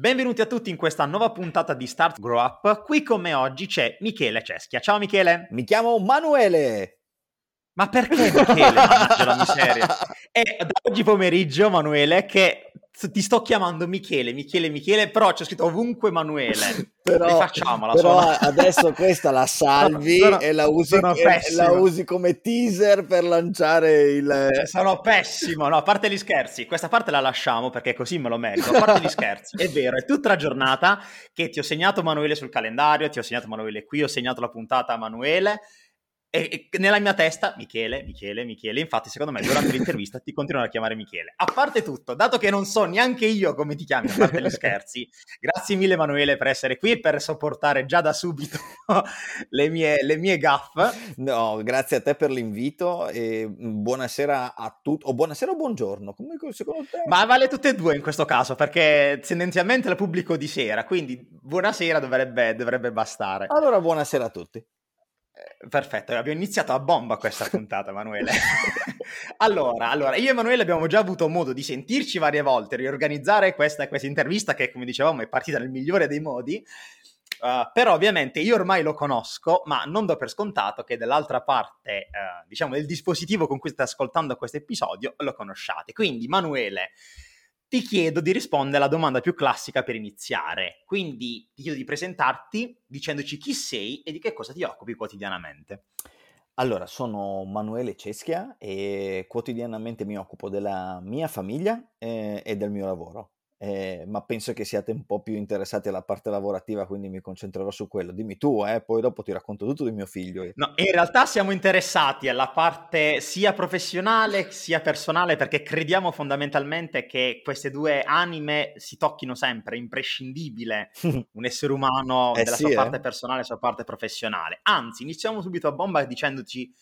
Benvenuti a tutti in questa nuova puntata di Start Grow Up. Qui con me oggi c'è Michele Ceschia. Ciao Michele. Mi chiamo Manuele. Ma perché Michele? Mannaggia la miseria. E da oggi pomeriggio, Manuele, che ti sto chiamando Michele, Michele, Michele, però c'è scritto ovunque Manuele. però, Rifacciamola. Però sola. adesso questa la salvi sono, e, la usi, e la usi, come teaser per lanciare il... Eh, sono pessimo, no, a parte gli scherzi, questa parte la lasciamo perché così me lo merito, a parte gli scherzi, è vero, è tutta la giornata che ti ho segnato Manuele sul calendario, ti ho segnato Manuele qui, ho segnato la puntata a Manuele e, e, nella mia testa, Michele, Michele, Michele, infatti secondo me durante l'intervista ti continuano a chiamare Michele. A parte tutto, dato che non so neanche io come ti chiami, a parte gli scherzi, grazie mille Emanuele per essere qui e per sopportare già da subito le mie, le mie gaffe. No, grazie a te per l'invito e buonasera a tutti, o buonasera o buongiorno, come secondo te? Ma vale tutte e due in questo caso, perché tendenzialmente la pubblico di sera, quindi buonasera dovrebbe, dovrebbe bastare. Allora buonasera a tutti. Perfetto, abbiamo iniziato a bomba questa puntata, Emanuele. allora, allora, io e Emanuele abbiamo già avuto modo di sentirci varie volte, riorganizzare questa, questa intervista che, come dicevamo, è partita nel migliore dei modi. Uh, però ovviamente io ormai lo conosco, ma non do per scontato che dall'altra parte, uh, diciamo, del dispositivo con cui state ascoltando questo episodio lo conosciate. Quindi, Emanuele, ti chiedo di rispondere alla domanda più classica per iniziare. Quindi ti chiedo di presentarti dicendoci chi sei e di che cosa ti occupi quotidianamente. Allora, sono Manuele Ceschia e quotidianamente mi occupo della mia famiglia eh, e del mio lavoro eh, ma penso che siate un po' più interessati alla parte lavorativa, quindi mi concentrerò su quello. Dimmi tu, eh, poi dopo ti racconto tutto di mio figlio. No, in realtà siamo interessati alla parte sia professionale sia personale, perché crediamo fondamentalmente che queste due anime si tocchino sempre, è imprescindibile un essere umano eh della sì, sua parte eh. personale e sua parte professionale. Anzi, iniziamo subito a bomba dicendoci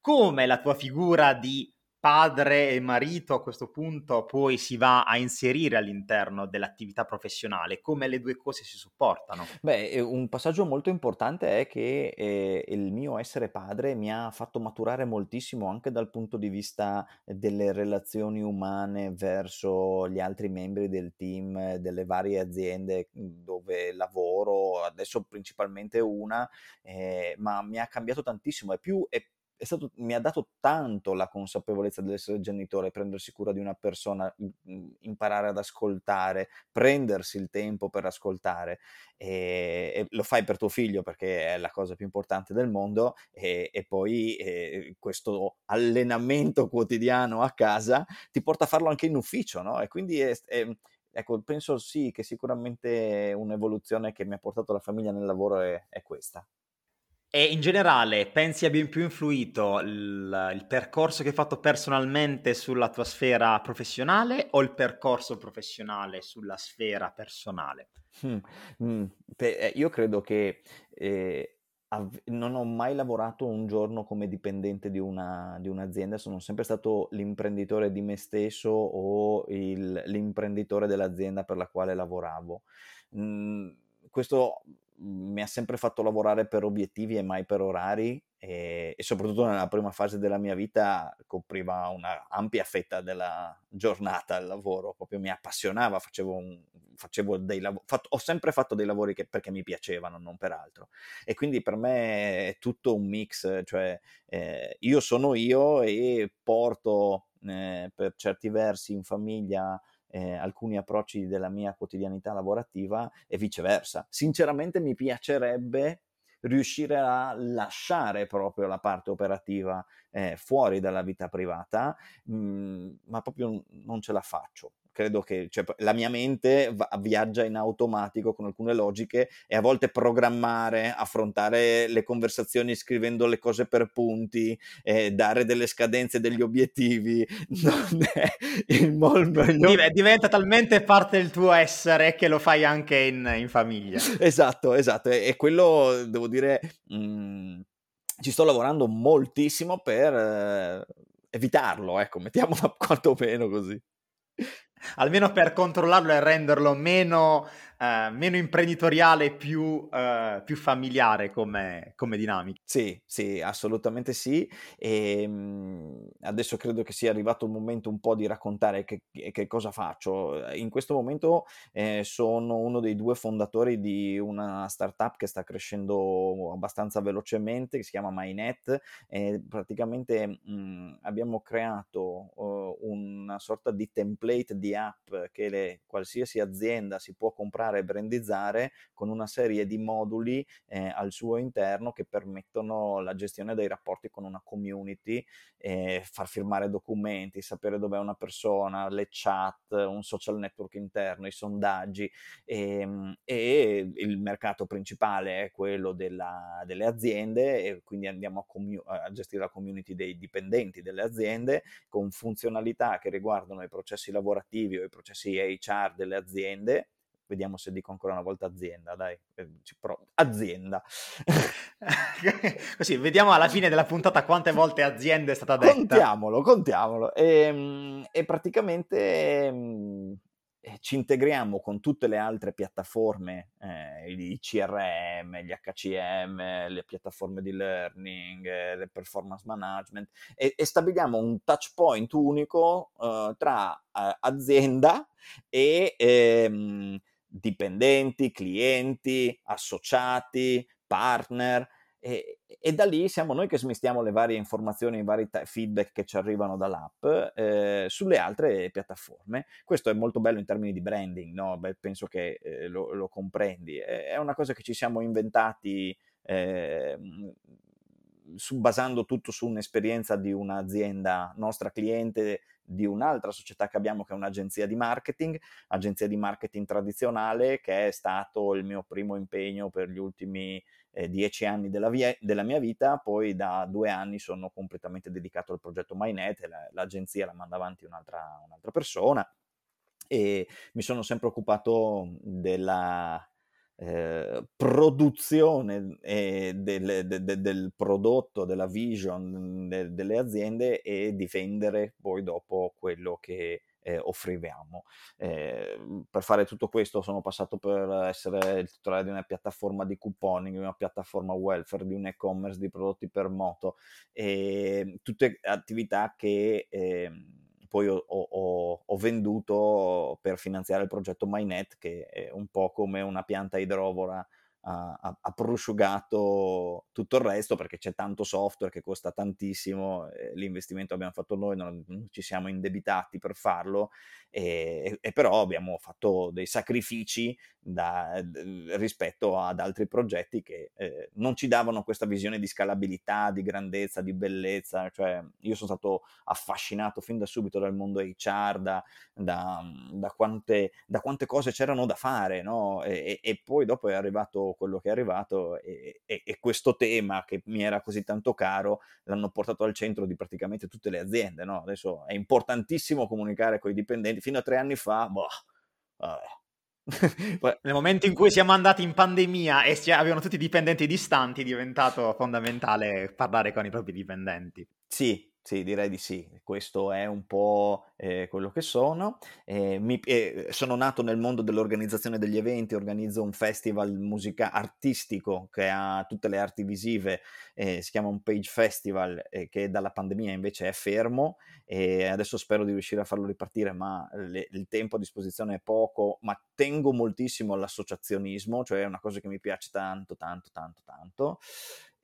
come la tua figura di padre e marito a questo punto poi si va a inserire all'interno dell'attività professionale, come le due cose si supportano? Beh, un passaggio molto importante è che eh, il mio essere padre mi ha fatto maturare moltissimo anche dal punto di vista delle relazioni umane verso gli altri membri del team delle varie aziende dove lavoro, adesso principalmente una, eh, ma mi ha cambiato tantissimo, è più... È stato, mi ha dato tanto la consapevolezza dell'essere genitore, prendersi cura di una persona, imparare ad ascoltare, prendersi il tempo per ascoltare e, e lo fai per tuo figlio perché è la cosa più importante del mondo e, e poi e, questo allenamento quotidiano a casa ti porta a farlo anche in ufficio, no? E quindi è, è ecco, penso sì che sicuramente un'evoluzione che mi ha portato la famiglia nel lavoro è, è questa. E in generale, pensi abbia più influito il, il, percorso che hai fatto personalmente sulla tua sfera professionale o il percorso professionale sulla sfera personale? Mm, mm, pe- io credo che eh, av- non ho mai lavorato un giorno come dipendente di, una, di, un'azienda, sono sempre stato l'imprenditore di me stesso o il, l'imprenditore dell'azienda per la quale lavoravo. Mm, questo mi ha sempre fatto lavorare per obiettivi e mai per orari e, e, soprattutto nella prima fase della mia vita copriva una ampia fetta della giornata il lavoro, proprio mi appassionava, facevo, un, facevo dei lavori, ho sempre fatto dei lavori che, perché mi piacevano, non per altro. E quindi per me è tutto un mix, cioè eh, io sono io e porto eh, per certi versi in famiglia eh, alcuni approcci della mia quotidianità lavorativa e viceversa. Sinceramente mi piacerebbe riuscire a lasciare proprio la parte operativa eh, fuori dalla vita privata, mh, mm, ma proprio non ce la faccio. Credo che cioè, la mia mente va, viaggia in automatico con alcune logiche e a volte programmare, affrontare le conversazioni scrivendo le cose per punti, eh, dare delle scadenze, degli obiettivi, non è il modo migliore. Diventa talmente parte del tuo essere che lo fai anche in, in famiglia. Esatto, esatto. E, e quello, devo dire... Mh, mm, ci sto lavorando moltissimo per eh, evitarlo, ecco, mettiamola quantomeno così. Almeno per controllarlo e renderlo meno eh, meno imprenditoriale e più, eh, più familiare come, come, dinamica. Sì, sì, assolutamente sì. E ehm, adesso credo che sia arrivato il momento un po' di raccontare che, che cosa faccio. In questo momento eh, sono uno dei due fondatori di una startup che sta crescendo abbastanza velocemente, che si chiama MyNet. Praticamente mh, abbiamo creato uh, una sorta di template di app che le, qualsiasi azienda si può comprare comprare e brandizzare con una serie di moduli eh, al suo interno che permettono la gestione dei rapporti con una community, eh, far firmare documenti, sapere dove è una persona, le chat, un social network interno, i sondaggi e, ehm, e il mercato principale è quello della, delle aziende e quindi andiamo a, commu- a gestire la community dei dipendenti delle aziende con funzionalità che riguardano i processi lavorativi o i processi HR delle aziende vediamo se dico ancora una volta azienda, dai, eh, però azienda. Così, vediamo alla fine della puntata quante volte azienda è stata detta. Contiamolo, contiamolo. E, ehm, e praticamente ehm, eh, ci integriamo con tutte le altre piattaforme, eh, i CRM, gli HCM, le piattaforme di learning, eh, le performance management e, e, stabiliamo un touch point unico eh, tra eh, azienda e ehm, dipendenti, clienti, associati, partner e, e, da lì siamo noi che smistiamo le varie informazioni, i vari t- feedback che ci arrivano dall'app eh, sulle altre piattaforme. Questo è molto bello in termini di branding, no? Beh, penso che eh, lo, lo, comprendi. È una cosa che ci siamo inventati eh, su, basando tutto su un'esperienza di un'azienda nostra cliente di un'altra società che abbiamo che è un'agenzia di marketing, agenzia di marketing tradizionale che è stato il mio primo impegno per gli ultimi eh, dieci anni della, via, della, mia vita, poi da due anni sono completamente dedicato al progetto MyNet, la, l'agenzia la manda avanti un'altra, un'altra persona. E mi sono sempre occupato della eh, produzione eh, del, de, de, del, prodotto, della vision de, delle aziende e di vendere poi dopo quello che eh, offriamo. Eh, per fare tutto questo sono passato per essere il titolare di una piattaforma di couponing, di una piattaforma welfare, di un e-commerce di prodotti per moto, e tutte attività che ehm, poi ho, ho, ho, venduto per finanziare il progetto MyNet, che è un po' come una pianta idrovora ha, ha, prosciugato tutto il resto perché c'è tanto software che costa tantissimo, l'investimento abbiamo fatto noi, non, ci siamo indebitati per farlo e, e, però abbiamo fatto dei sacrifici da, rispetto ad altri progetti che eh, non ci davano questa visione di scalabilità, di grandezza, di bellezza, cioè io sono stato affascinato fin da subito dal mondo HR, da, da, da, quante, quante, cose c'erano da fare, no? e, e, poi dopo è arrivato quello che è arrivato e, e, e, questo tema che mi era così tanto caro l'hanno portato al centro di praticamente tutte le aziende. No? Adesso è importantissimo comunicare con i dipendenti. Fino a tre anni fa, boh, vabbè. Nel momento in cui siamo andati in pandemia e avevano tutti i dipendenti distanti, è diventato fondamentale parlare con i propri dipendenti. Sì, sì, direi di sì. Questo è un po' eh, quello che sono. Eh, mi, eh, sono nato nel mondo dell'organizzazione degli eventi, organizzo un festival musica artistico che ha tutte le arti visive, eh, si chiama un Page Festival eh, che dalla pandemia invece è fermo e adesso spero di riuscire a farlo ripartire, ma le, il tempo a disposizione è poco, ma tengo moltissimo all'associazionismo, cioè è una cosa che mi piace tanto, tanto, tanto, tanto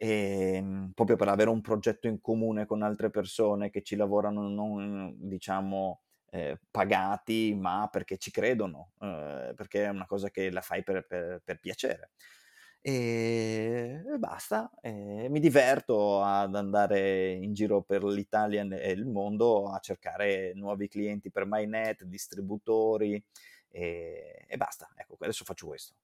e, ehm, proprio per avere un progetto in comune con altre persone che ci lavorano non diciamo eh, pagati ma perché ci credono eh, perché è una cosa che la fai per, per, per piacere e, basta. E mi diverto ad andare in giro per l'Italia e il mondo a cercare nuovi clienti per MyNet, distributori e, e basta. Ecco, adesso faccio questo.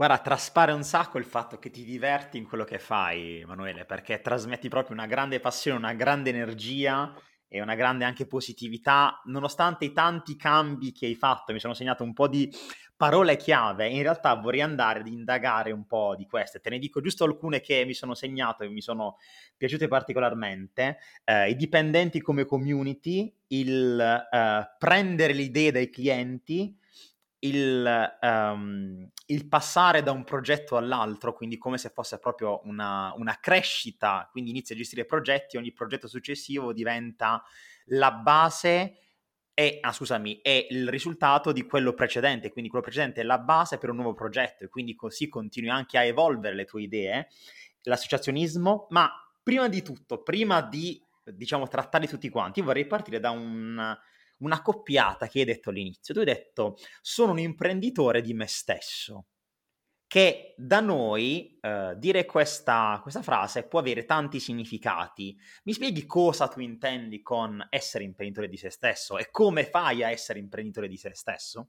Guarda, traspare un sacco il fatto che ti diverti in quello che fai, Emanuele, perché trasmetti proprio una grande passione, una grande energia e una grande anche positività, nonostante i tanti cambi che hai fatto. Mi sono segnato un po' di parole chiave. In realtà vorrei andare ad indagare un po' di queste. Te ne dico giusto alcune che mi sono segnato e mi sono piaciute particolarmente. Eh, I dipendenti come community, il eh, prendere le idee dai clienti, il, um, il, passare da un progetto all'altro, quindi come se fosse proprio una, una crescita, quindi inizia a gestire progetti, ogni progetto successivo diventa la base è, ah, scusami, è il risultato di quello precedente, quindi quello precedente è la base per un nuovo progetto e quindi così continui anche a evolvere le tue idee, l'associazionismo, ma prima di tutto, prima di diciamo trattarli tutti quanti, vorrei partire da un, una coppiata che hai detto all'inizio. Tu hai detto sono un imprenditore di me stesso. Che da noi eh, dire questa, questa frase può avere tanti significati. Mi spieghi cosa tu intendi con essere imprenditore di se stesso e come fai a essere imprenditore di se stesso?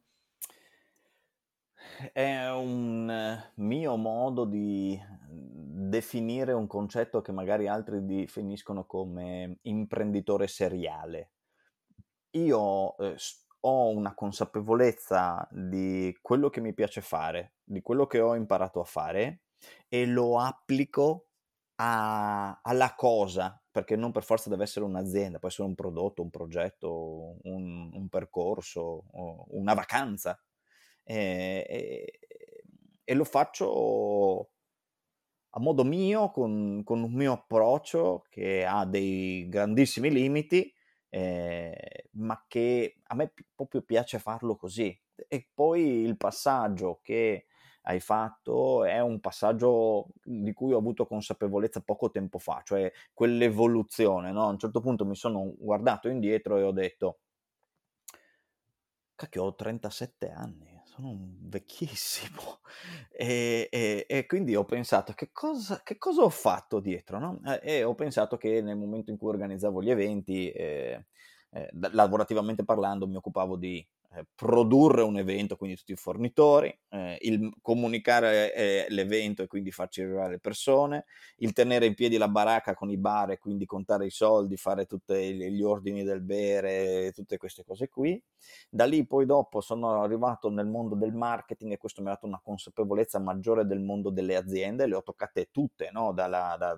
È un mio modo di definire un concetto che magari altri definiscono come imprenditore seriale io eh, ho una consapevolezza di quello che mi piace fare, di quello che ho imparato a fare e lo applico a, alla cosa, perché non per forza deve essere un'azienda, può essere un prodotto, un progetto, un, un percorso, una vacanza. E, e, e, lo faccio a modo mio, con, con un mio approccio che ha dei grandissimi limiti, eh, ma che a me proprio piace farlo così. E poi il passaggio che hai fatto è un passaggio di cui ho avuto consapevolezza poco tempo fa, cioè quell'evoluzione. No? A un certo punto mi sono guardato indietro e ho detto, cacchio, ho 37 anni, sono vecchissimo. E, e, e, quindi ho pensato, che cosa, che cosa ho fatto dietro? No? E ho pensato che nel momento in cui organizzavo gli eventi, eh, eh, lavorativamente parlando, mi occupavo di eh, produrre un evento, quindi tutti i fornitori, eh, il comunicare eh, l'evento e quindi farci arrivare le persone, il tenere in piedi la baracca con i bar e quindi contare i soldi, fare tutti gli ordini del bere, tutte queste cose qui. Da lì poi dopo sono arrivato nel mondo del marketing e questo mi ha dato una consapevolezza maggiore del mondo delle aziende, le ho toccate tutte, no? dalla, da,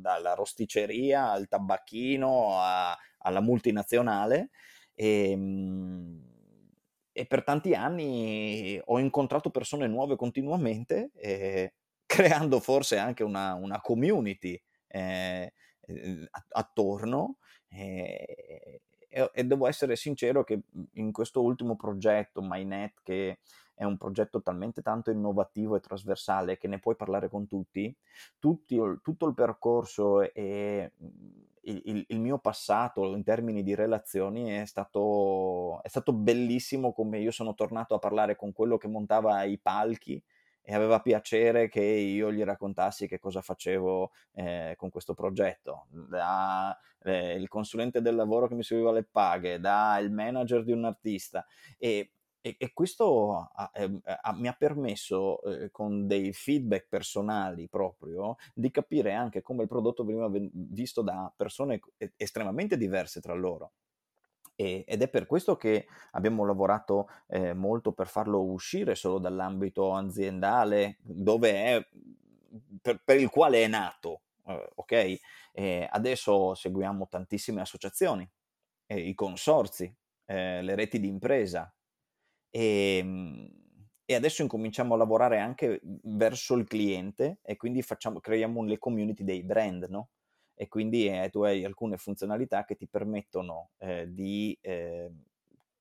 dalla rosticceria al tabacchino a, alla multinazionale. E, ehm, e per tanti anni ho incontrato persone nuove continuamente, eh, creando forse anche una, una community eh, eh attorno. Eh, e, devo essere sincero che in questo ultimo progetto, MyNet, che è un progetto talmente tanto innovativo e trasversale che ne puoi parlare con tutti, tutti tutto il percorso e il, il, il, mio passato in termini di relazioni è stato, è stato bellissimo come io sono tornato a parlare con quello che montava i palchi e aveva piacere che io gli raccontassi che cosa facevo eh, con questo progetto, da eh, il consulente del lavoro che mi seguiva le paghe, da il manager di un artista e e, e questo ha, eh, ha, mi ha permesso, eh, con dei feedback personali proprio, di capire anche come il prodotto veniva visto da persone estremamente diverse tra loro. Ed è per questo che abbiamo lavorato eh, molto per farlo uscire solo dall'ambito aziendale, dove è, per, per il quale è nato. Eh, ok? adesso seguiamo tantissime associazioni, i consorzi, eh, le reti di impresa, e, ehm, e, adesso incominciamo a lavorare anche verso il cliente e quindi facciamo, creiamo le community dei brand, no? E quindi eh, tu hai alcune funzionalità che ti permettono eh, di eh,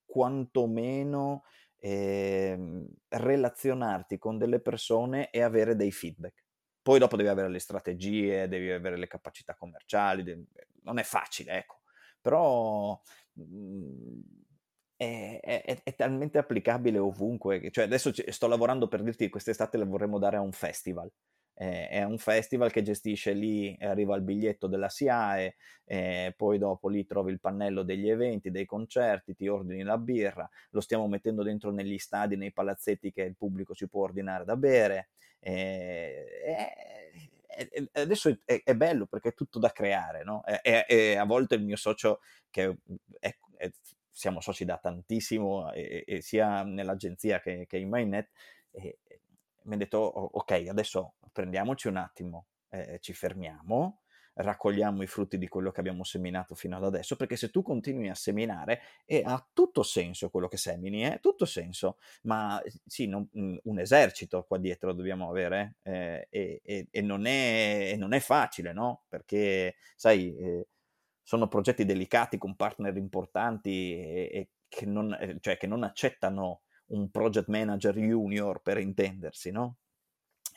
quantomeno ehm, relazionarti con delle persone e avere dei feedback. Poi dopo devi avere le strategie, devi avere le capacità commerciali, devi, non è facile, ecco. Però mh, mhmm, è, è, è, talmente applicabile ovunque. Cioè, adesso sto lavorando per dirti che quest'estate la vorremmo dare a un festival. Eh, è un festival che gestisce lì, arriva il biglietto della SIAE, eh, poi dopo lì trovi il pannello degli eventi, dei concerti, ti ordini la birra, lo stiamo mettendo dentro negli stadi, nei palazzetti che il pubblico si può ordinare da bere. Eh, adesso è, è, bello perché è tutto da creare, no? E, a volte il mio socio, che è, siamo soci da tantissimo, e, sia nell'agenzia che, che in MyNet, mi ha detto, ok, adesso prendiamoci un attimo, eh, ci fermiamo, raccogliamo i frutti di quello che abbiamo seminato fino ad adesso, perché se tu continui a seminare, e ha tutto senso quello che semini, eh? tutto senso, ma sì, non, un esercito qua dietro dobbiamo avere eh, e, e, e, non è, non è, facile, no? Perché, sai, eh, sono progetti delicati con partner importanti e, che non, eh, cioè, che non accettano un project manager junior per intendersi, no?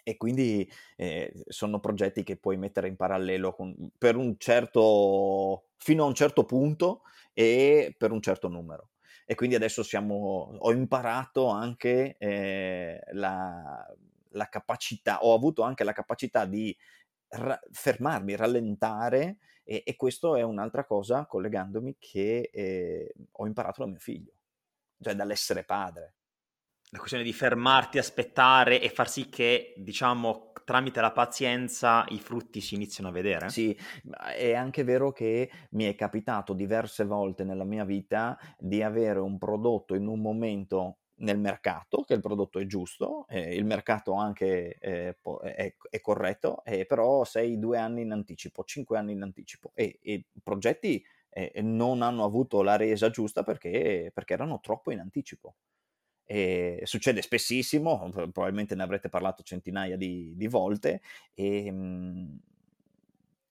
E quindi eh, sono progetti che puoi mettere in parallelo con, per un certo, fino a un certo punto e per un certo numero. E quindi adesso siamo, ho imparato anche eh, la, la, capacità, ho avuto anche la capacità di ra- fermarmi, rallentare e, e questo è un'altra cosa, collegandomi, che eh, ho imparato da mio figlio, cioè dall'essere padre la questione di fermarti, aspettare e far sì che, diciamo, tramite la pazienza i frutti si iniziano a vedere? Sì, è anche vero che mi è capitato diverse volte nella mia vita di avere un prodotto in un momento nel mercato, che il prodotto è giusto, eh, il mercato anche eh, è, è, corretto, eh, però sei due anni in anticipo, cinque anni in anticipo e i progetti eh, non hanno avuto la resa giusta perché, perché erano troppo in anticipo. E succede spessissimo, probabilmente ne avrete parlato centinaia di, di volte, ehm,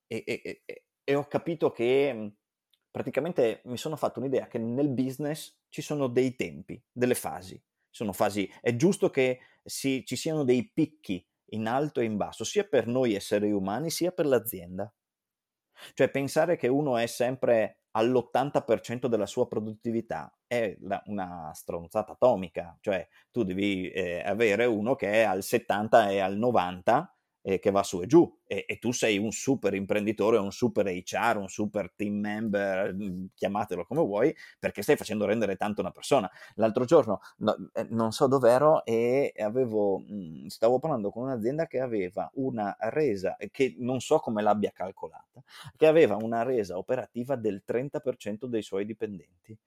e, e, e, ho capito che praticamente mi sono fatto un'idea che nel business ci sono dei tempi, delle fasi. Sono fasi, è giusto che si, ci siano dei picchi in alto e in basso, sia per noi esseri umani, sia per l'azienda. Cioè pensare che uno è sempre all'80% della sua produttività è la, una stronzata atomica, cioè tu devi eh, avere uno che è al 70 e al 90 eh, che va su e giù e, e, tu sei un super imprenditore, un super HR, un super team member, mm, chiamatelo come vuoi, perché stai facendo rendere tanto una persona. L'altro giorno no, eh, non so dov'ero e avevo, mm, stavo parlando con un'azienda che aveva una resa, che non so come l'abbia calcolata, che aveva una resa operativa del 30% dei suoi dipendenti.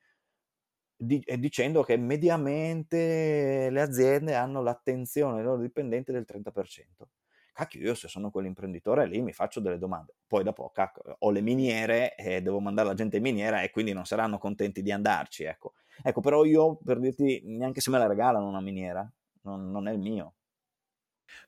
dicendo che mediamente le aziende hanno l'attenzione ai loro dipendenti del 30% cacchio, io se sono quell'imprenditore lì mi faccio delle domande. Poi dopo, cacchio, ho le miniere e devo mandare la gente in miniera e quindi non saranno contenti di andarci, ecco. Ecco, però io, per dirti, neanche se me la regalano una miniera, non, non è il mio.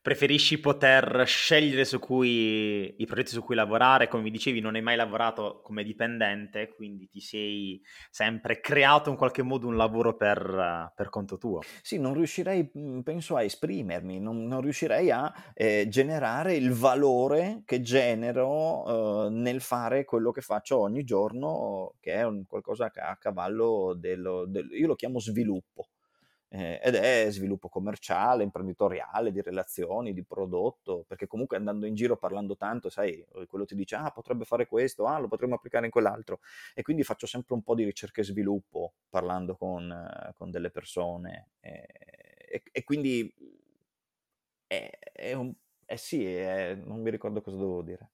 Preferisci poter scegliere su cui, i progetti su cui lavorare, come mi dicevi non hai mai lavorato come dipendente, quindi ti sei sempre creato in qualche modo un lavoro per, per conto tuo. Sì, non riuscirei, mhmm, penso, a esprimermi, non, non riuscirei a eh, generare il valore che genero eh, nel fare quello che faccio ogni giorno, che è un, qualcosa a cavallo dello, del, io lo chiamo sviluppo eh, ed è sviluppo commerciale, imprenditoriale, di relazioni, di prodotto, perché comunque andando in giro parlando tanto, sai, quello ti dice, ah, potrebbe fare questo, ah, lo potremmo applicare in quell'altro, e quindi faccio sempre un po' di ricerca e sviluppo parlando con, con delle persone, eh, e, e, quindi è, è un, eh sì, è, non mi ricordo cosa dovevo dire.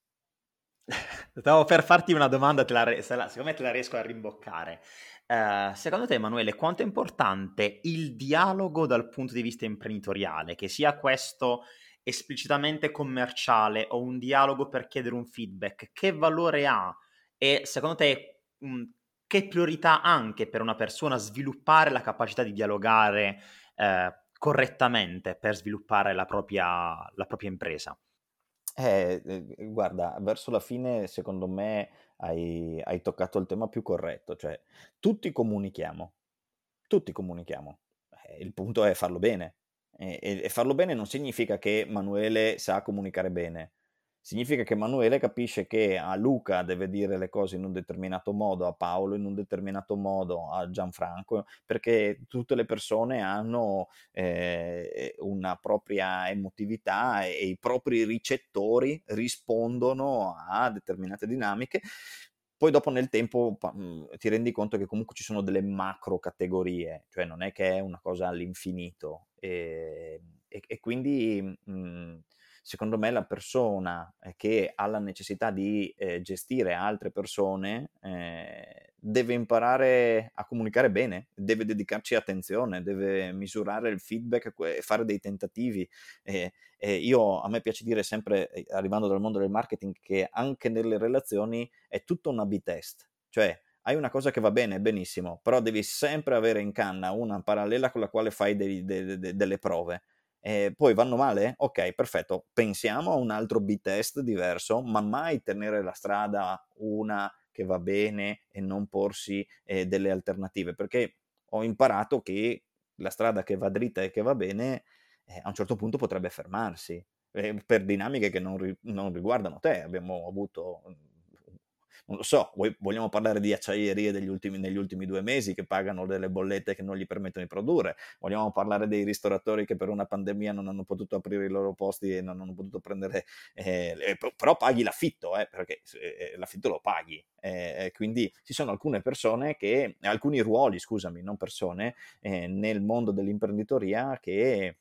Stavo per farti una domanda, te la, secondo me te la riesco a rimboccare. Uh, secondo te, Emanuele, quanto è importante il dialogo dal punto di vista imprenditoriale, che sia questo esplicitamente commerciale o un dialogo per chiedere un feedback? Che valore ha? E secondo te, mh, che priorità anche per una persona sviluppare la capacità di dialogare eh, correttamente per sviluppare la propria, la propria impresa? Eh, eh, guarda, verso la fine, secondo me, hai, hai toccato il tema più corretto, cioè tutti comunichiamo, tutti comunichiamo. Eh, il punto è farlo bene. E, e, farlo bene non significa che Manuele sa comunicare bene. Significa che Emanuele capisce che a Luca deve dire le cose in un determinato modo, a Paolo in un determinato modo, a Gianfranco, perché tutte le persone hanno eh, una propria emotività e, i propri ricettori rispondono a determinate dinamiche. Poi dopo nel tempo mhmm, ti rendi conto che comunque ci sono delle macro categorie, cioè non è che è una cosa all'infinito. E, e, e quindi mh, mhmm, secondo me la persona eh, che ha la necessità di eh, gestire altre persone eh, deve imparare a comunicare bene, deve dedicarci attenzione, deve misurare il feedback e fare dei tentativi. io, a me piace dire sempre, eh, arrivando dal mondo del marketing, che anche nelle relazioni è tutto un A-B test, cioè hai una cosa che va bene, benissimo, però devi sempre avere in canna una parallela con la quale fai dei, de, de, delle prove eh, poi vanno male? Ok, perfetto. Pensiamo a un altro B-test diverso, ma mai tenere la strada una che va bene e non porsi eh, delle alternative, perché ho imparato che la strada che va dritta e che va bene eh, a un certo punto potrebbe fermarsi eh, per dinamiche che non, ri- non riguardano te. Abbiamo avuto non lo so, vogliamo parlare di acciaierie ultimi, negli ultimi due mesi che pagano delle bollette che non gli permettono di produrre, vogliamo parlare dei ristoratori che per una pandemia non hanno potuto aprire i loro posti e non hanno potuto prendere, eh, però paghi l'affitto, eh, perché eh, l'affitto lo paghi, eh, quindi ci sono alcune persone che, alcuni ruoli, scusami, non persone, eh, nel mondo dell'imprenditoria che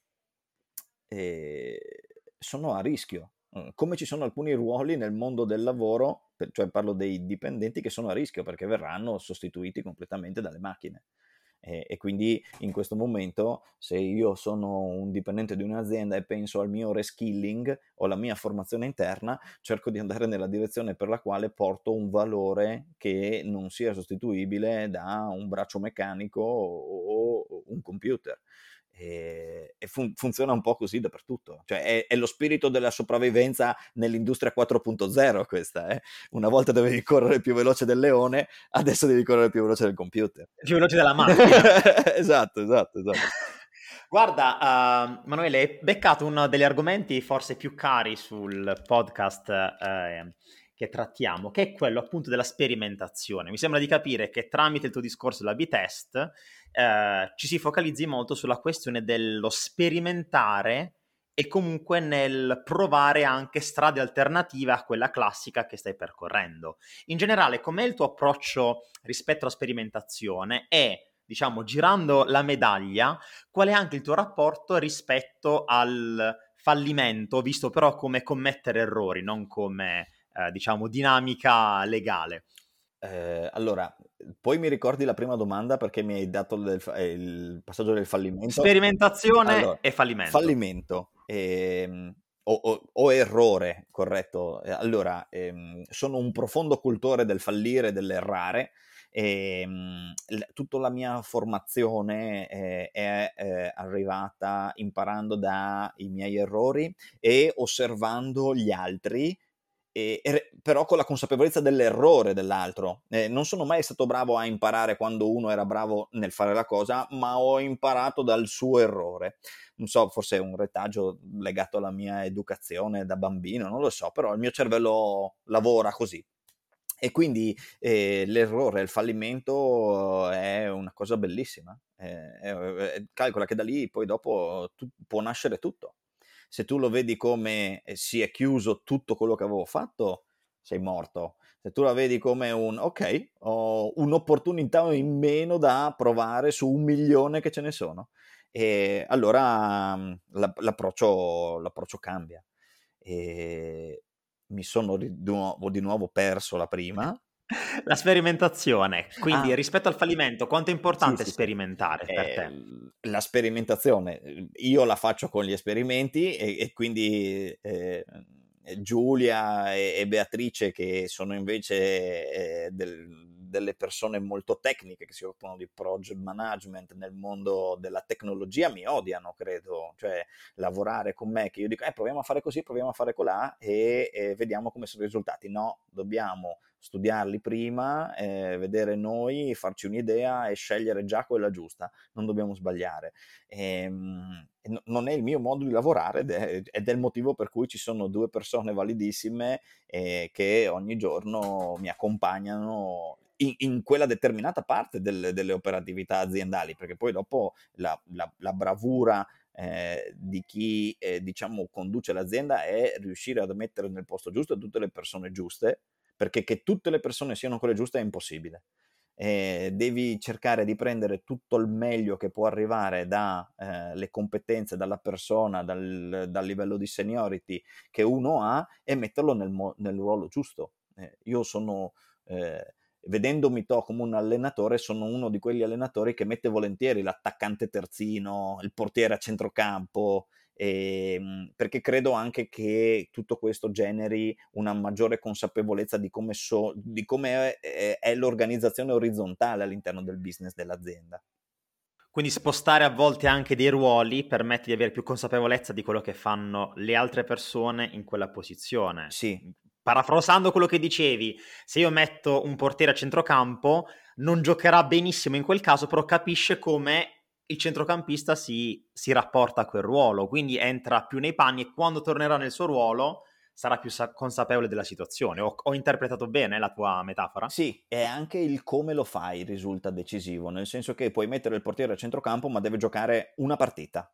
eh, sono a rischio. Mhmm, come ci sono alcuni ruoli nel mondo del lavoro, cioè parlo dei dipendenti che sono a rischio perché verranno sostituiti completamente dalle macchine. E, e, quindi in questo momento se io sono un dipendente di un'azienda e penso al mio reskilling o alla mia formazione interna, cerco di andare nella direzione per la quale porto un valore che non sia sostituibile da un braccio meccanico o, o un computer e, e fun- funziona un po' così dappertutto. Cioè è, è, lo spirito della sopravvivenza nell'industria 4.0 questa, eh? Una volta dovevi correre più veloce del leone, adesso devi correre più veloce del computer. Più veloce della macchina. esatto, esatto, esatto. Guarda, uh, Manuele, hai beccato uno degli argomenti forse più cari sul podcast uh, che trattiamo, che è quello appunto della sperimentazione. Mi sembra di capire che tramite il tuo discorso della B-test eh, ci si focalizzi molto sulla questione dello sperimentare e comunque nel provare anche strade alternative a quella classica che stai percorrendo. In generale, com'è il tuo approccio rispetto alla sperimentazione e, diciamo, girando la medaglia, qual è anche il tuo rapporto rispetto al fallimento, visto però come commettere errori, non come eh, diciamo, dinamica legale. Eh, allora, poi mi ricordi la prima domanda perché mi hai dato del, eh, il passaggio del fallimento. Sperimentazione allora, e fallimento. Fallimento ehm, o, o, o, errore, corretto. Eh, allora, ehm, sono un profondo cultore del fallire e dell'errare. E, ehm, tutta la mia formazione eh, è eh, arrivata imparando dai miei errori e osservando gli altri e, e, però con la consapevolezza dell'errore dell'altro. Eh, non sono mai stato bravo a imparare quando uno era bravo nel fare la cosa, ma ho imparato dal suo errore. Non so, forse è un retaggio legato alla mia educazione da bambino, non lo so, però il mio cervello lavora così. E quindi eh, l'errore, il fallimento è una cosa bellissima. Eh, eh, calcola che da lì poi dopo tu, può nascere tutto se tu lo vedi come eh, si è chiuso tutto quello che avevo fatto, sei morto. Se tu la vedi come un ok, ho un'opportunità in meno da provare su un milione che ce ne sono, e allora mm, l'approccio, l'approccio cambia. E mi sono di nuovo, di nuovo perso la prima la sperimentazione, quindi ah. rispetto al fallimento, quanto è importante sì, sì, sperimentare sì. per eh, te? La sperimentazione, io la faccio con gli esperimenti e, e quindi eh, Giulia e, e, Beatrice che sono invece eh, del, delle persone molto tecniche che si occupano di project management nel mondo della tecnologia mi odiano, credo, cioè lavorare con me che io dico, eh, proviamo a fare così, proviamo a fare colà e, e vediamo come sono i risultati. No, dobbiamo studiarli prima, eh, vedere noi, farci un'idea e scegliere già quella giusta, non dobbiamo sbagliare. E, ehm, non è il mio modo di lavorare ed è, ed è, il motivo per cui ci sono due persone validissime eh, che ogni giorno mi accompagnano in, in quella determinata parte del, delle operatività aziendali, perché poi dopo la, la, la bravura eh, di chi eh, diciamo conduce l'azienda è riuscire ad mettere nel posto giusto tutte le persone giuste perché che tutte le persone siano quelle giuste è impossibile. Eh, devi cercare di prendere tutto il meglio che può arrivare dalle eh, competenze, dalla persona, dal, dal, livello di seniority che uno ha e metterlo nel, nel ruolo giusto. Eh, io sono, eh, vedendomi to come un allenatore, sono uno di quegli allenatori che mette volentieri l'attaccante terzino, il portiere a centrocampo, eh, perché credo anche che tutto questo generi una maggiore consapevolezza di come, so, di come è, è l'organizzazione orizzontale all'interno del business dell'azienda. Quindi spostare a volte anche dei ruoli permette di avere più consapevolezza di quello che fanno le altre persone in quella posizione. Sì. Parafrasando quello che dicevi, se io metto un portiere a centrocampo, non giocherà benissimo in quel caso, però capisce come il centrocampista si, si, rapporta a quel ruolo, quindi entra più nei panni e quando tornerà nel suo ruolo sarà più sa- consapevole della situazione. Ho, ho, interpretato bene la tua metafora? Sì, e anche il come lo fai risulta decisivo, nel senso che puoi mettere il portiere a centrocampo ma deve giocare una partita.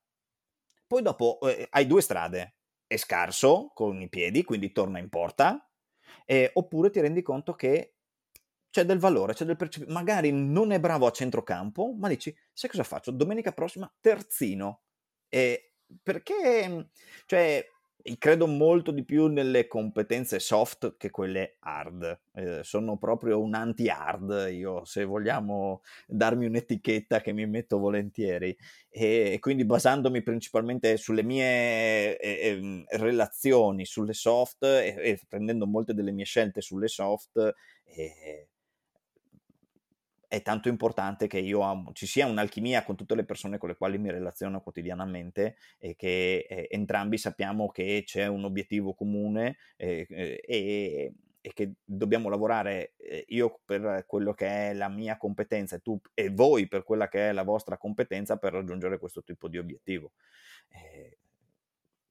Poi dopo eh, hai due strade, è scarso con i piedi, quindi torna in porta, eh, oppure ti rendi conto che c'è del valore, c'è del percepito. Magari non è bravo a centrocampo, ma dici, sai cosa faccio? Domenica prossima terzino. E perché, cioè, credo molto di più nelle competenze soft che quelle hard. Eh, sono proprio un anti-hard, io se vogliamo darmi un'etichetta che mi metto volentieri. E, quindi basandomi principalmente sulle mie eh, ehm, relazioni, sulle soft e, e, prendendo molte delle mie scelte sulle soft, eh, è tanto importante che io amo, ci sia un'alchimia con tutte le persone con le quali mi relaziono quotidianamente e che eh, entrambi sappiamo che c'è un obiettivo comune eh, eh e, e, che dobbiamo lavorare eh, io per quello che è la mia competenza e tu e voi per quella che è la vostra competenza per raggiungere questo tipo di obiettivo. Eh,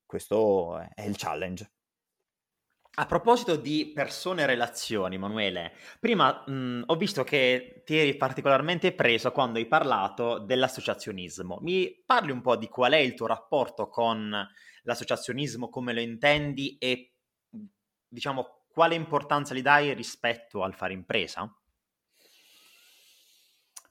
questo è il challenge. A proposito di persone e relazioni, Emanuele, prima mh, ho visto che ti eri particolarmente preso quando hai parlato dell'associazionismo. Mi parli un po' di qual è il tuo rapporto con l'associazionismo, come lo intendi e diciamo quale importanza gli dai rispetto al fare impresa?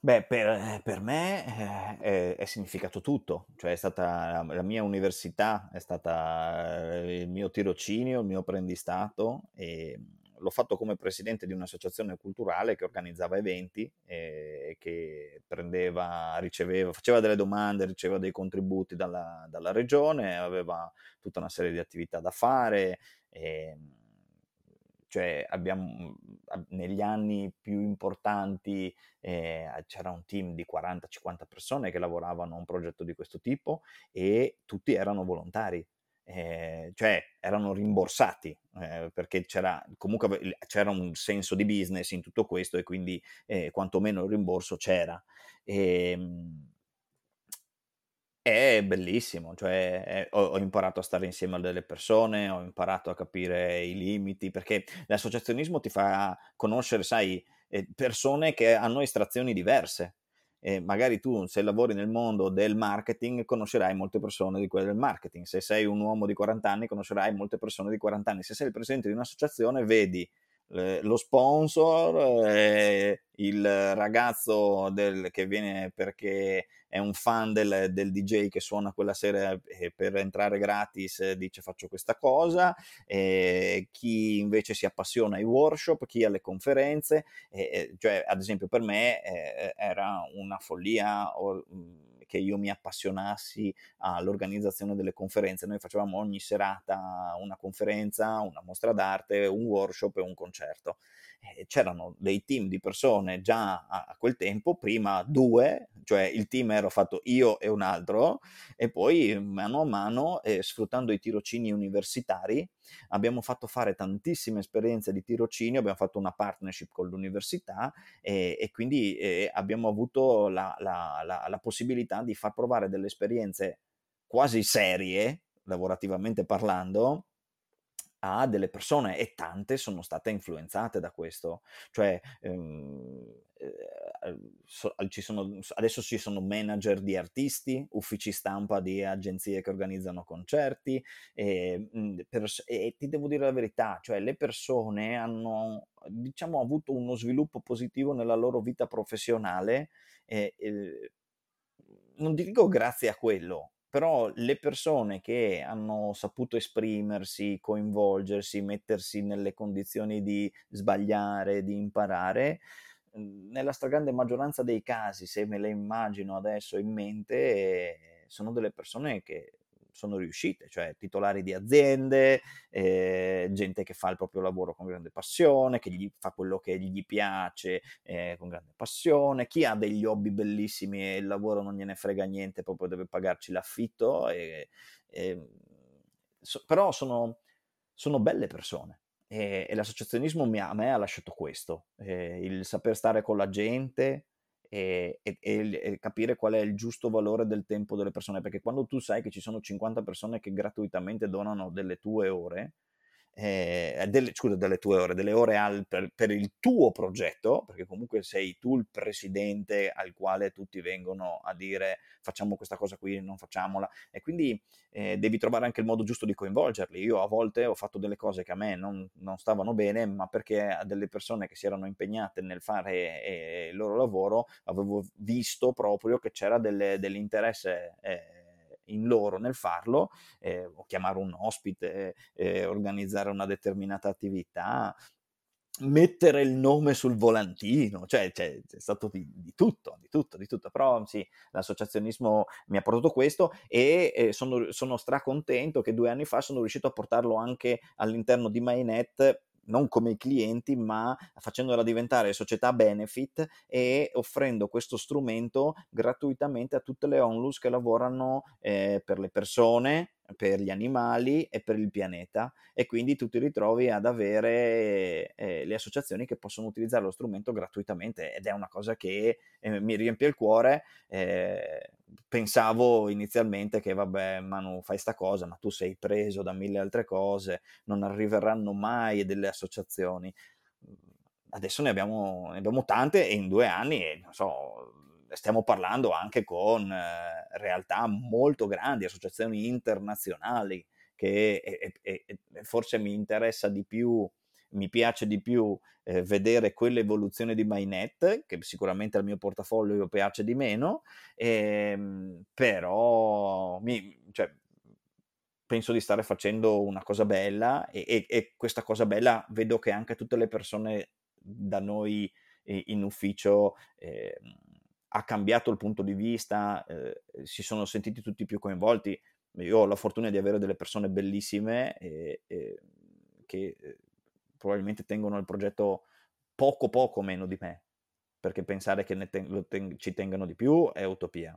Beh, per, eh, per me eh, è, è significato tutto, cioè è stata la mia università, è stata eh, il mio tirocinio, il mio apprendistato e l'ho fatto come presidente di un'associazione culturale che organizzava eventi e che prendeva, riceveva, faceva delle domande, riceveva dei contributi dalla, dalla regione, aveva tutta una serie di attività da fare. E, cioè abbiamo negli anni più importanti eh, c'era un team di 40-50 persone che lavoravano a un progetto di questo tipo e tutti erano volontari. Eh, cioè erano rimborsati eh, perché c'era comunque c'era un senso di business in tutto questo e quindi eh, quantomeno il rimborso c'era. E, ehm, è bellissimo, cioè è, ho, ho, imparato a stare insieme a delle persone, ho imparato a capire i limiti, perché l'associazionismo ti fa conoscere, sai, eh, persone che hanno estrazioni diverse. E magari tu, se lavori nel mondo del marketing, conoscerai molte persone di quelle del marketing. Se sei un uomo di 40 anni, conoscerai molte persone di 40 anni. Se sei il presidente di un'associazione, vedi eh, lo sponsor, eh, il ragazzo del, che viene perché è un fan del, del, DJ che suona quella sera e per entrare gratis dice faccio questa cosa, eh, chi invece si appassiona ai workshop, chi alle conferenze, cioè ad esempio per me eh, era una follia or, che io mi appassionassi all'organizzazione delle conferenze. Noi facevamo ogni serata una conferenza, una mostra d'arte, un workshop e un concerto. E c'erano dei team di persone già a, quel tempo, prima due, cioè il team ero fatto io e un altro, e poi mano a mano, eh, sfruttando i tirocini universitari, abbiamo fatto fare tantissime esperienze di tirocinio, abbiamo fatto una partnership con l'università e, e quindi eh, abbiamo avuto la, la, la, la possibilità di far provare delle esperienze quasi serie, lavorativamente parlando, a delle persone e tante sono state influenzate da questo. Cioè, ehm, eh, so, ci sono, adesso ci sono manager di artisti, uffici stampa di agenzie che organizzano concerti e, per, e ti devo dire la verità, cioè le persone hanno diciamo avuto uno sviluppo positivo nella loro vita professionale e, e non dico grazie a quello, però le persone che hanno saputo esprimersi, coinvolgersi, mettersi nelle condizioni di sbagliare, di imparare, mhmm, nella stragrande maggioranza dei casi, se me le immagino adesso in mente, sono delle persone che sono riuscite, cioè titolari di aziende, eh, gente che fa il proprio lavoro con grande passione, che gli fa quello che gli piace eh, con grande passione, chi ha degli hobby bellissimi e il lavoro non gliene frega niente, proprio deve pagarci l'affitto, e, e, so, però sono, sono belle persone. E, l'associazionismo mi, a me ha lasciato questo, eh, il saper stare con la gente, e, e, e, capire qual è il giusto valore del tempo delle persone, perché quando tu sai che ci sono 50 persone che gratuitamente donano delle tue ore, eh, delle, scusa, delle tue ore, delle ore al, per, per, il tuo progetto, perché comunque sei tu il presidente al quale tutti vengono a dire facciamo questa cosa qui, non facciamola, e quindi eh, devi trovare anche il modo giusto di coinvolgerli. Io a volte ho fatto delle cose che a me non, non stavano bene, ma perché a delle persone che si erano impegnate nel fare eh, il loro lavoro avevo visto proprio che c'era delle, dell'interesse eh, in loro nel farlo, eh, o chiamare un ospite, eh, organizzare una determinata attività, mettere il nome sul volantino, cioè c'è, c'è stato di, di, tutto, di tutto, di tutto, però sì, l'associazionismo mi ha portato questo e eh, sono, sono stracontento che due anni fa sono riuscito a portarlo anche all'interno di Mainnet non come clienti, ma facendola diventare società benefit e offrendo questo strumento gratuitamente a tutte le onlus che lavorano eh, per le persone, per gli animali e per il pianeta e quindi tu ti ritrovi ad avere eh, le associazioni che possono utilizzare lo strumento gratuitamente ed è una cosa che eh, mi riempie il cuore. Eh, pensavo inizialmente che vabbè Manu fai sta cosa ma tu sei preso da mille altre cose, non arriveranno mai delle associazioni. Adesso ne abbiamo, ne abbiamo tante e in due anni, non so, stiamo parlando anche con eh, realtà molto grandi, associazioni internazionali, che e, e, e forse mi interessa di più, mi piace di più eh, vedere quell'evoluzione di Mainnet, che sicuramente al mio portafoglio piace di meno, ehm, però mi, cioè, penso di stare facendo una cosa bella e, e, questa cosa bella vedo che anche tutte le persone da noi in ufficio eh, ha cambiato il punto di vista, eh, si sono sentiti tutti più coinvolti. Io ho la fortuna di avere delle persone bellissime e, e che eh, probabilmente tengono il progetto poco poco meno di me, perché pensare che ten- ten- ci tengano di più è utopia.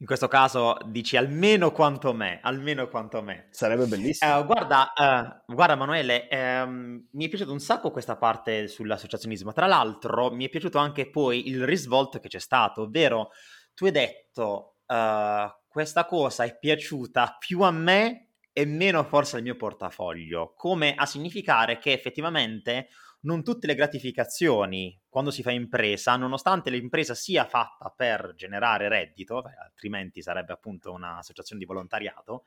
In questo caso dici almeno quanto me, almeno quanto me. Sarebbe bellissimo. Uh, guarda, uh, guarda Emanuele, um, mi è piaciuta un sacco questa parte sull'associazionismo. Tra l'altro mi è piaciuto anche poi il risvolto che c'è stato, ovvero tu hai detto uh, questa cosa è piaciuta più a me e meno forse al mio portafoglio, come a significare che effettivamente non tutte le gratificazioni quando si fa impresa, nonostante l'impresa sia fatta per generare reddito, altrimenti sarebbe appunto un'associazione di volontariato,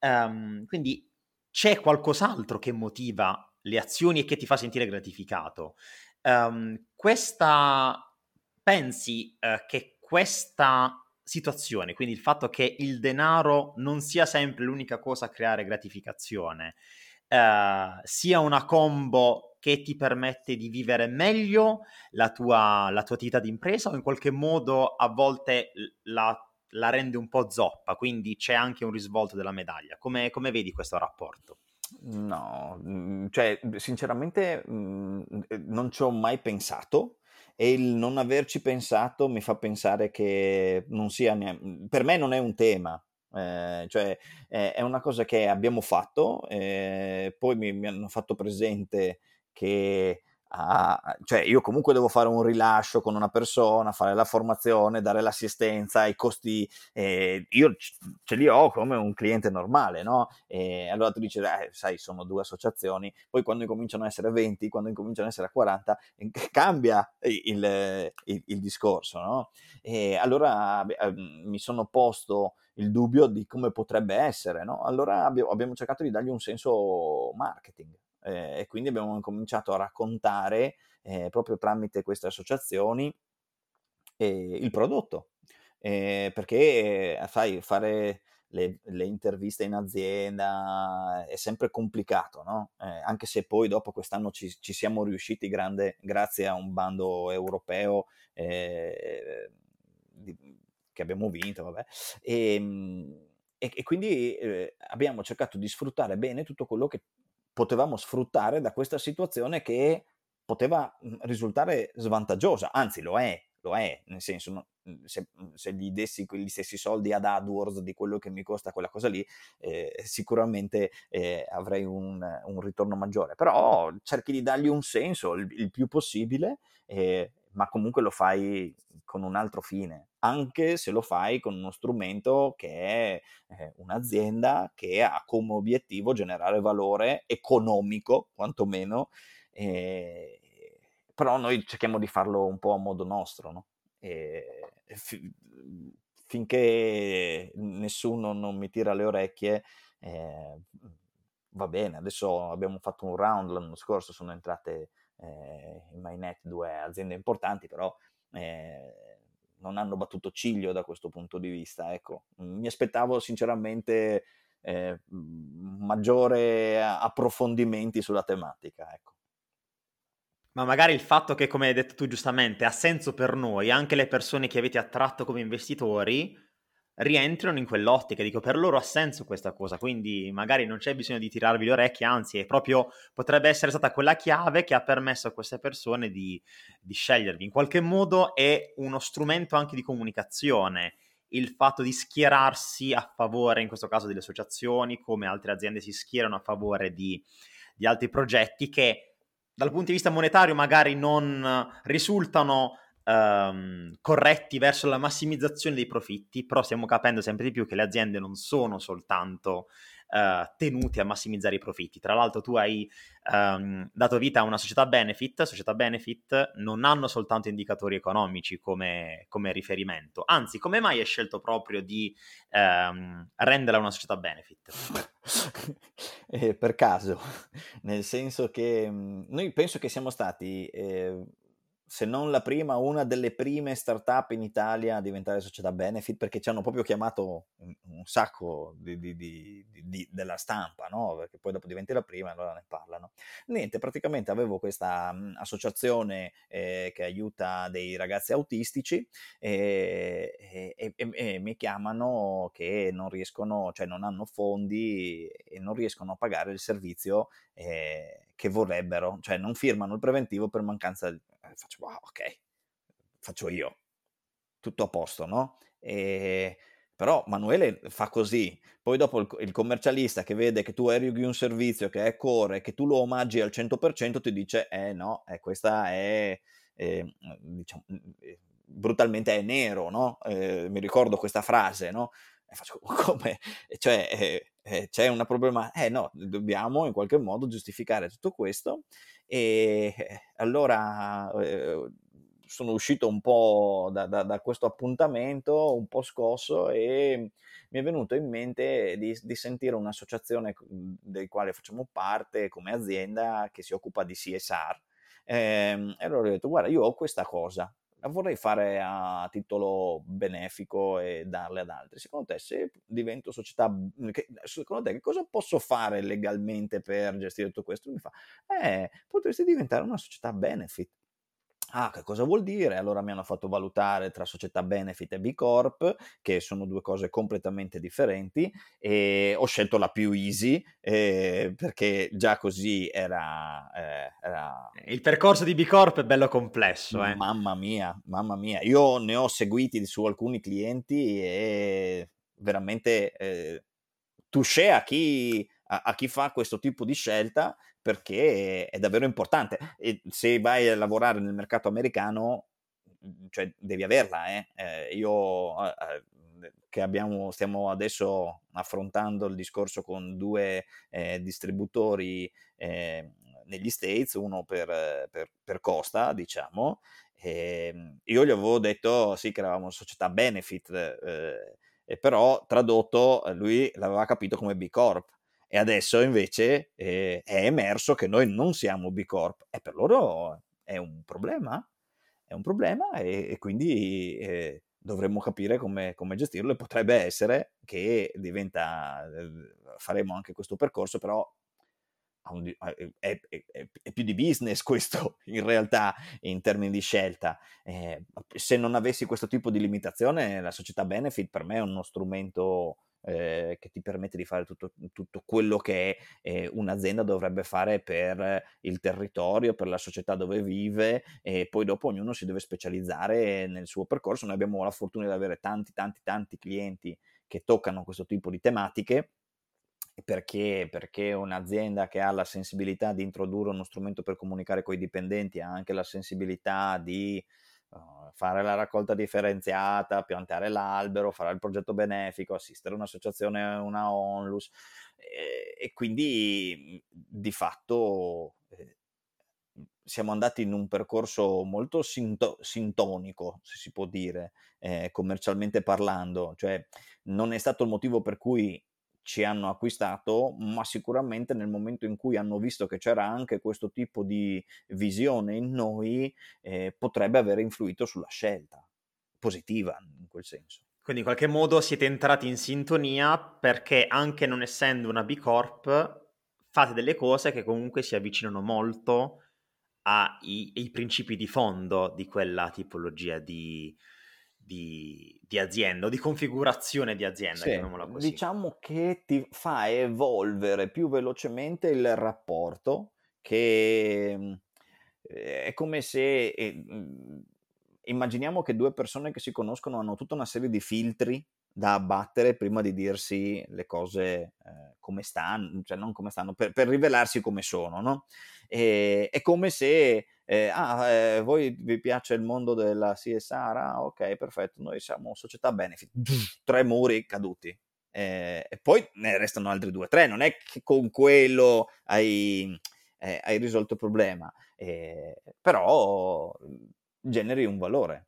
um, quindi c'è qualcos'altro che motiva le azioni e che ti fa sentire gratificato. Um, questa pensi uh, che questa situazione, quindi il fatto che il denaro non sia sempre l'unica cosa a creare gratificazione, uh, sia una combo che ti permette di vivere meglio la tua, la tua attività di impresa o in qualche modo a volte la, la, rende un po' zoppa, quindi c'è anche un risvolto della medaglia. Come, come vedi questo rapporto? No, mhmm, cioè sinceramente mh, non ci ho mai pensato e il non averci pensato mi fa pensare che non sia neanche... per me non è un tema, eh, cioè eh, è una cosa che abbiamo fatto, eh, poi mi, mi, hanno fatto presente che a, cioè io comunque devo fare un rilascio con una persona, fare la formazione, dare l'assistenza, i costi, eh, io ce li ho come un cliente normale, no? E allora tu dici, eh, sai, sono due associazioni, poi quando incominciano a essere 20, quando incominciano a essere 40, cambia il, il, il discorso, no? E allora eh, mi sono posto il dubbio di come potrebbe essere, no? Allora abbiamo cercato di dargli un senso marketing eh, e quindi abbiamo cominciato a raccontare eh, proprio tramite queste associazioni eh, il prodotto. perché, sai, fare le, le, interviste in azienda è sempre complicato, no? eh, anche se poi dopo quest'anno ci, ci siamo riusciti grande, grazie a un bando europeo eh, di, che abbiamo vinto, vabbè. E, ehm, e, e quindi eh, abbiamo cercato di sfruttare bene tutto quello che potevamo sfruttare da questa situazione che poteva mhmm, risultare svantaggiosa, anzi lo è, lo è, nel senso mhmm, se, mhmm, se, gli dessi quegli stessi soldi ad AdWords di quello che mi costa quella cosa lì, eh, sicuramente eh, avrei un, un, ritorno maggiore, però cerchi di dargli un senso il, il più possibile, eh, ma comunque lo fai con un altro fine, anche se lo fai con uno strumento che è eh, un'azienda che ha come obiettivo generare valore economico, quantomeno, eh, però noi cerchiamo di farlo un po' a modo nostro, no? E, fi, finché nessuno non mi tira le orecchie, eh, va bene. Adesso abbiamo fatto un round l'anno scorso, sono entrate eh, in MyNet due aziende importanti, però eh, non hanno battuto ciglio da questo punto di vista. Ecco. Mi aspettavo sinceramente eh, maggiore approfondimenti sulla tematica. Ecco. Ma magari il fatto che, come hai detto tu giustamente, ha senso per noi, anche le persone che avete attratto come investitori, rientrano in quell'ottica. Dico, per loro ha senso questa cosa, quindi magari non c'è bisogno di tirarvi le orecchie, anzi, è proprio potrebbe essere stata quella chiave che ha permesso a queste persone di, di scegliervi. In qualche modo è uno strumento anche di comunicazione. Il fatto di schierarsi a favore, in questo caso, delle associazioni, come altre aziende si schierano a favore di, di altri progetti che dal punto di vista monetario magari non risultano um, corretti verso la massimizzazione dei profitti, però stiamo capendo sempre di più che le aziende non sono soltanto uh, tenute a massimizzare i profitti. Tra l'altro tu hai um, dato vita a una società benefit, società benefit non hanno soltanto indicatori economici come, come riferimento, anzi come mai hai scelto proprio di um, renderla una società benefit? eh, per caso, nel senso che mh, noi penso che siamo stati... Eh, se non la prima, una delle prime startup in Italia a diventare società benefit perché ci hanno proprio chiamato un, un sacco di, di, di, della stampa, no? perché poi dopo diventi la prima e allora ne parlano. Niente, praticamente avevo questa mh, associazione eh, che aiuta dei ragazzi autistici e, e, e, e, mi chiamano che non riescono, cioè non hanno fondi e non riescono a pagare il servizio eh, che vorrebbero, cioè non firmano il preventivo per mancanza di faccio, wow, ok, faccio io, tutto a posto, no? E, però Manuele fa così, poi dopo il, il, commercialista che vede che tu eroghi un servizio che è core, che tu lo omaggi al 100%, ti dice, eh no, eh, questa è, eh, diciamo, eh, brutalmente è nero, no? Eh, mi ricordo questa frase, no? E faccio, come? Cioè, eh, eh, c'è una problema, eh no, dobbiamo in qualche modo giustificare tutto questo e eh, allora eh, sono uscito un po' da, da, da, questo appuntamento, un po' scosso e mi è venuto in mente di, di sentire un'associazione del quale facciamo parte come azienda che si occupa di CSR. Eh, e allora ho detto, guarda, io ho questa cosa, la vorrei fare a titolo benefico e darle ad altri. Secondo te, se divento società, secondo te che cosa posso fare legalmente per gestire tutto questo? Mi fa, eh, potresti diventare una società benefit. Ah, che cosa vuol dire? Allora mi hanno fatto valutare tra società benefit e B Corp, che sono due cose completamente differenti, e ho scelto la più easy eh, perché già così era, eh, era, Il percorso di B Corp è bello complesso. Eh. Mamma mia, mamma mia. Io ne ho seguiti su alcuni clienti e veramente eh, touché a chi, a, a chi fa questo tipo di scelta perché è davvero importante. E se vai a lavorare nel mercato americano, mhmm, cioè devi averla. Eh? Eh, io eh, che abbiamo, stiamo adesso affrontando il discorso con due eh, distributori ehm, negli States, uno per, per, per Costa, diciamo. Ehm, io gli avevo detto sì che eravamo una società benefit, eh, però tradotto lui l'aveva capito come B Corp e adesso invece eh, è emerso che noi non siamo B Corp e per loro è un problema, è un problema e, e quindi eh, dovremmo capire come, come, gestirlo e potrebbe essere che diventa, eh, faremo anche questo percorso, però è, è, è, è, più di business questo in realtà in termini di scelta. Eh, se non avessi questo tipo di limitazione, la società benefit per me è uno strumento eh, che ti permette di fare tutto, tutto quello che eh, un'azienda dovrebbe fare per il territorio, per la società dove vive e poi dopo ognuno si deve specializzare nel suo percorso. Noi abbiamo la fortuna di avere tanti, tanti, tanti clienti che toccano questo tipo di tematiche perché? Perché un'azienda che ha la sensibilità di introdurre uno strumento per comunicare con i dipendenti ha anche la sensibilità di uh, fare la raccolta differenziata, piantare l'albero, fare il progetto benefico, assistere un'associazione, una onlus e, e quindi di fatto eh, siamo andati in un percorso molto sinto- sintonico, se si può dire, eh, commercialmente parlando, cioè non è stato il motivo per cui ci hanno acquistato, ma sicuramente nel momento in cui hanno visto che c'era anche questo tipo di visione in noi, eh, potrebbe aver influito sulla scelta positiva in quel senso. Quindi in qualche modo siete entrati in sintonia perché anche non essendo una B Corp fate delle cose che comunque si avvicinano molto ai, ai principi di fondo di quella tipologia di, di, di azienda o di configurazione di azienda, sì. Diciamo che ti fa evolvere più velocemente il rapporto, che mm, è come se... Eh, immaginiamo che due persone che si conoscono hanno tutta una serie di filtri da abbattere prima di dirsi le cose eh, come stanno, cioè non come stanno, per, per rivelarsi come sono, no? E, è come se eh, ah, eh, voi vi piace il mondo della CSR? Ah, ok, perfetto, noi siamo società benefit, tre muri caduti. Eh, e poi ne restano altri due tre, non è che con quello hai, eh, hai risolto il problema, eh, però generi un valore.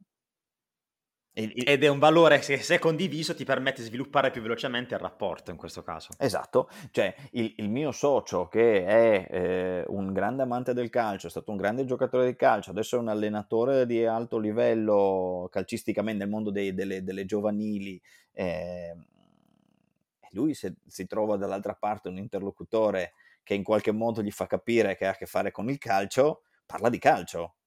Ed è un valore che se condiviso ti permette di sviluppare più velocemente il rapporto in questo caso. Esatto, cioè il, il mio socio che è eh, un grande amante del calcio, è stato un grande giocatore di calcio, adesso è un allenatore di alto livello calcisticamente nel mondo dei, delle, delle, giovanili, eh, lui se, si trova dall'altra parte un interlocutore che in qualche modo gli fa capire che ha a che fare con il calcio, parla di calcio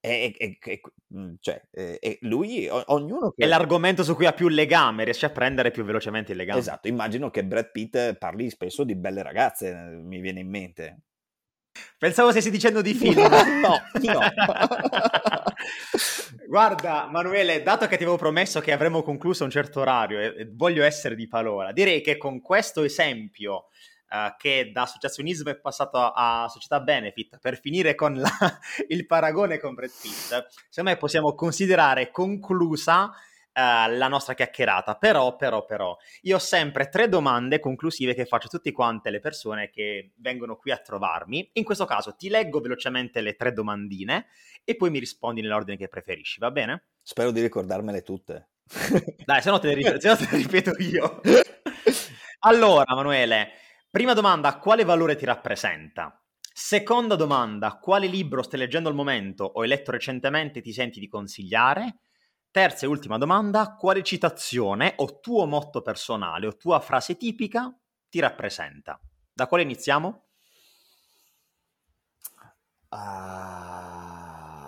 e, e, e, mhmm, cioè, e, lui, ognuno... Che... È l'argomento su cui ha più legame, riesce a prendere più velocemente il legame. Esatto, immagino che Brad Pitt parli spesso di belle ragazze, mi viene in mente. Pensavo stessi dicendo di film. no, no. Guarda, Manuele, dato che ti avevo promesso che avremmo concluso a un certo orario e voglio essere di parola, direi che con questo esempio uh, che da associazionismo è passato a, società benefit per finire con la, il paragone con Brad Pitt, secondo me possiamo considerare conclusa Uh, la nostra chiacchierata. Però, però, però, io ho sempre tre domande conclusive che faccio a tutte quante le persone che vengono qui a trovarmi. In questo caso ti leggo velocemente le tre domandine e poi mi rispondi nell'ordine che preferisci, va bene? Spero di ricordarmele tutte. Dai, se no te le, rip- se no te le ripeto io. Allora, Manuele, Prima domanda, quale valore ti rappresenta? Seconda domanda, quale libro stai leggendo al momento o hai letto recentemente ti senti di consigliare? Terza e ultima domanda, quale citazione o tuo motto personale o tua frase tipica ti rappresenta? Da quale iniziamo? Uh,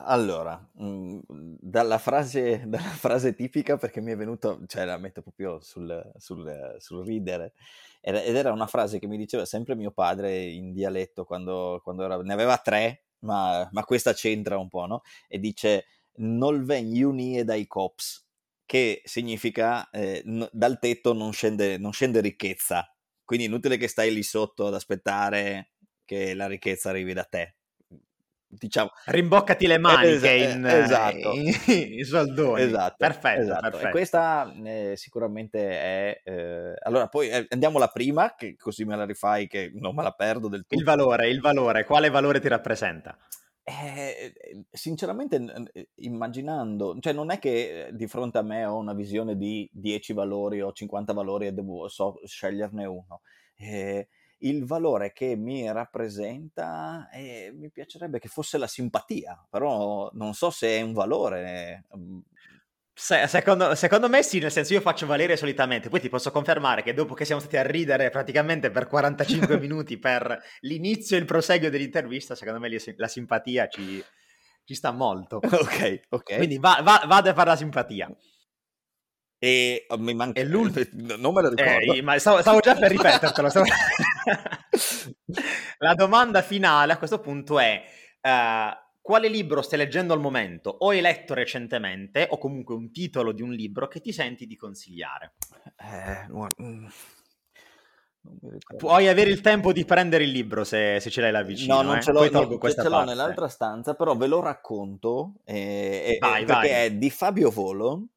allora, mh, mm, dalla, frase, dalla, frase, tipica, perché mi è venuto, cioè la metto proprio sul, sul, sul ridere, ed era una frase che mi diceva sempre mio padre in dialetto quando, quando era, ne aveva tre, ma, ma, questa c'entra un po', no? E dice non ven unie dai cops, che significa eh, n- dal tetto non scende, non scende ricchezza. Quindi inutile che stai lì sotto ad aspettare che la ricchezza arrivi da te. Diciamo, rimboccati le maniche es- in, esatto. in, in soldoni. Esatto, perfetto, esatto. perfetto. E questa eh, sicuramente è... Eh... Allora, poi eh, andiamo alla prima, che così me la rifai, che non me la perdo del tutto. Il valore, il valore. Quale valore ti rappresenta? Eh, eh, sinceramente, eh, immaginando, cioè non è che di fronte a me ho una visione di 10 valori o 50 valori e devo so, sceglierne uno. Eh, il valore che mi rappresenta eh, mi piacerebbe che fosse la simpatia, però non so se è un valore. Mm, Se, secondo, secondo, me sì, nel senso io faccio valere solitamente, poi ti posso confermare che dopo che siamo stati a ridere praticamente per 45 minuti per l'inizio e il proseguio dell'intervista, secondo me la simpatia ci, ci sta molto. Ok, ok. Quindi va, va, vado a fare la simpatia. E oh, mi manca... l'ultimo... Non me lo ricordo. Eh, ma stavo, stavo, già per ripetertelo. Stavo... la domanda finale a questo punto è... Uh, quale libro stai leggendo al momento o hai letto recentemente o comunque un titolo di un libro che ti senti di consigliare? Eh, mm, Puoi avere il tempo di prendere il libro se, se ce l'hai là vicino. No, non eh? ce l'ho, no, ce l'ho nell'altra stanza, però ve lo racconto eh, vai, perché vai. è di Fabio Volo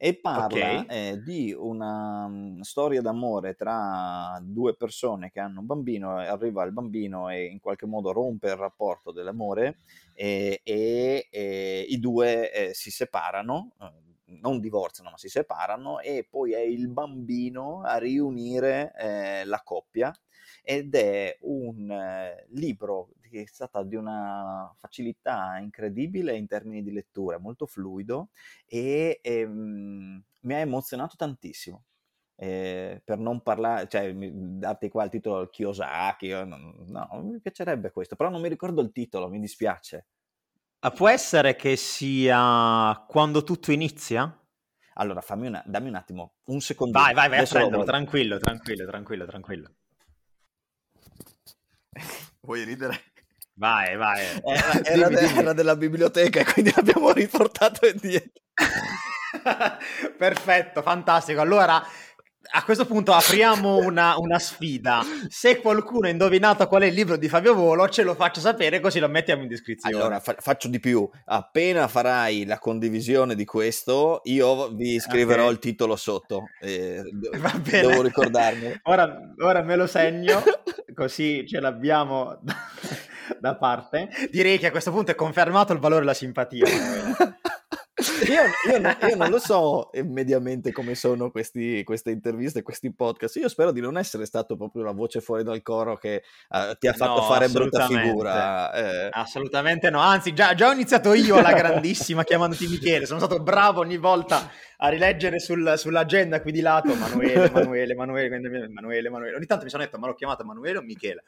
e parla okay. eh, di una um, storia d'amore tra due persone che hanno un bambino, arriva il bambino e in qualche modo rompe il rapporto dell'amore e, e, e i due eh, si separano, ehm, non divorziano ma si separano e poi è il bambino a riunire eh, la coppia ed è un eh, libro che è stata di una facilità incredibile in termini di lettura, molto fluido e, ehm, mi ha emozionato tantissimo. Eh, per non parlare, cioè darti qua il titolo Kiyosaki, no, no, mi piacerebbe questo, però non mi ricordo il titolo, mi dispiace. Ah, può essere che sia quando tutto inizia? Allora, fammi una, dammi un attimo, un secondo. Vai, vai, vai a prenderlo, tranquillo, tranquillo, tranquillo, tranquillo. Vuoi ridere? Vai, vai. Era, era, dimmi, de- dimmi. era della biblioteca e quindi l'abbiamo riportato indietro. Perfetto, fantastico. Allora, a questo punto apriamo una, una, sfida. Se qualcuno ha indovinato qual è il libro di Fabio Volo, ce lo faccio sapere così lo mettiamo in descrizione. Allora, fa- faccio di più. Appena farai la condivisione di questo, io vi scriverò okay. il titolo sotto. Eh. Devo ricordarmi. ora, ora me lo segno, così ce l'abbiamo da parte. Direi che a questo punto è confermato il valore della simpatia. Io, io, io, non lo so mediamente come sono questi, queste interviste, questi podcast. Io spero di non essere stato proprio la voce fuori dal coro che uh, ti ha fatto no, fare brutta figura. Eh. Assolutamente no, anzi già, già ho iniziato io alla grandissima chiamandoti Michele, sono stato bravo ogni volta a rileggere sul, sull'agenda qui di lato Emanuele, Emanuele, Emanuele, Emanuele, Emanuele. Ogni tanto mi sono detto ma l'ho chiamato Emanuele o Michele.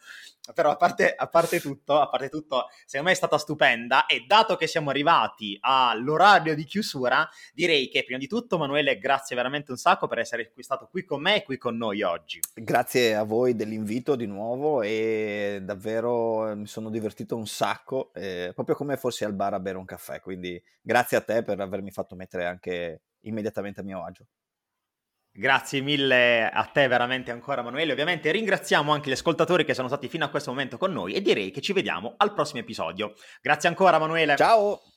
Però a parte, a parte tutto, a parte tutto, secondo me è stata stupenda e dato che siamo arrivati all'orario di chiusura, direi che prima di tutto Emanuele grazie veramente un sacco per essere stato qui con me e qui con noi oggi. Grazie a voi dell'invito di nuovo e davvero mi sono divertito un sacco, eh, proprio come fossi al bar a bere un caffè, quindi grazie a te per avermi fatto mettere anche immediatamente a mio agio. Grazie mille a te veramente ancora Emanuele, ovviamente ringraziamo anche gli ascoltatori che sono stati fino a questo momento con noi e direi che ci vediamo al prossimo episodio. Grazie ancora Emanuele. Ciao!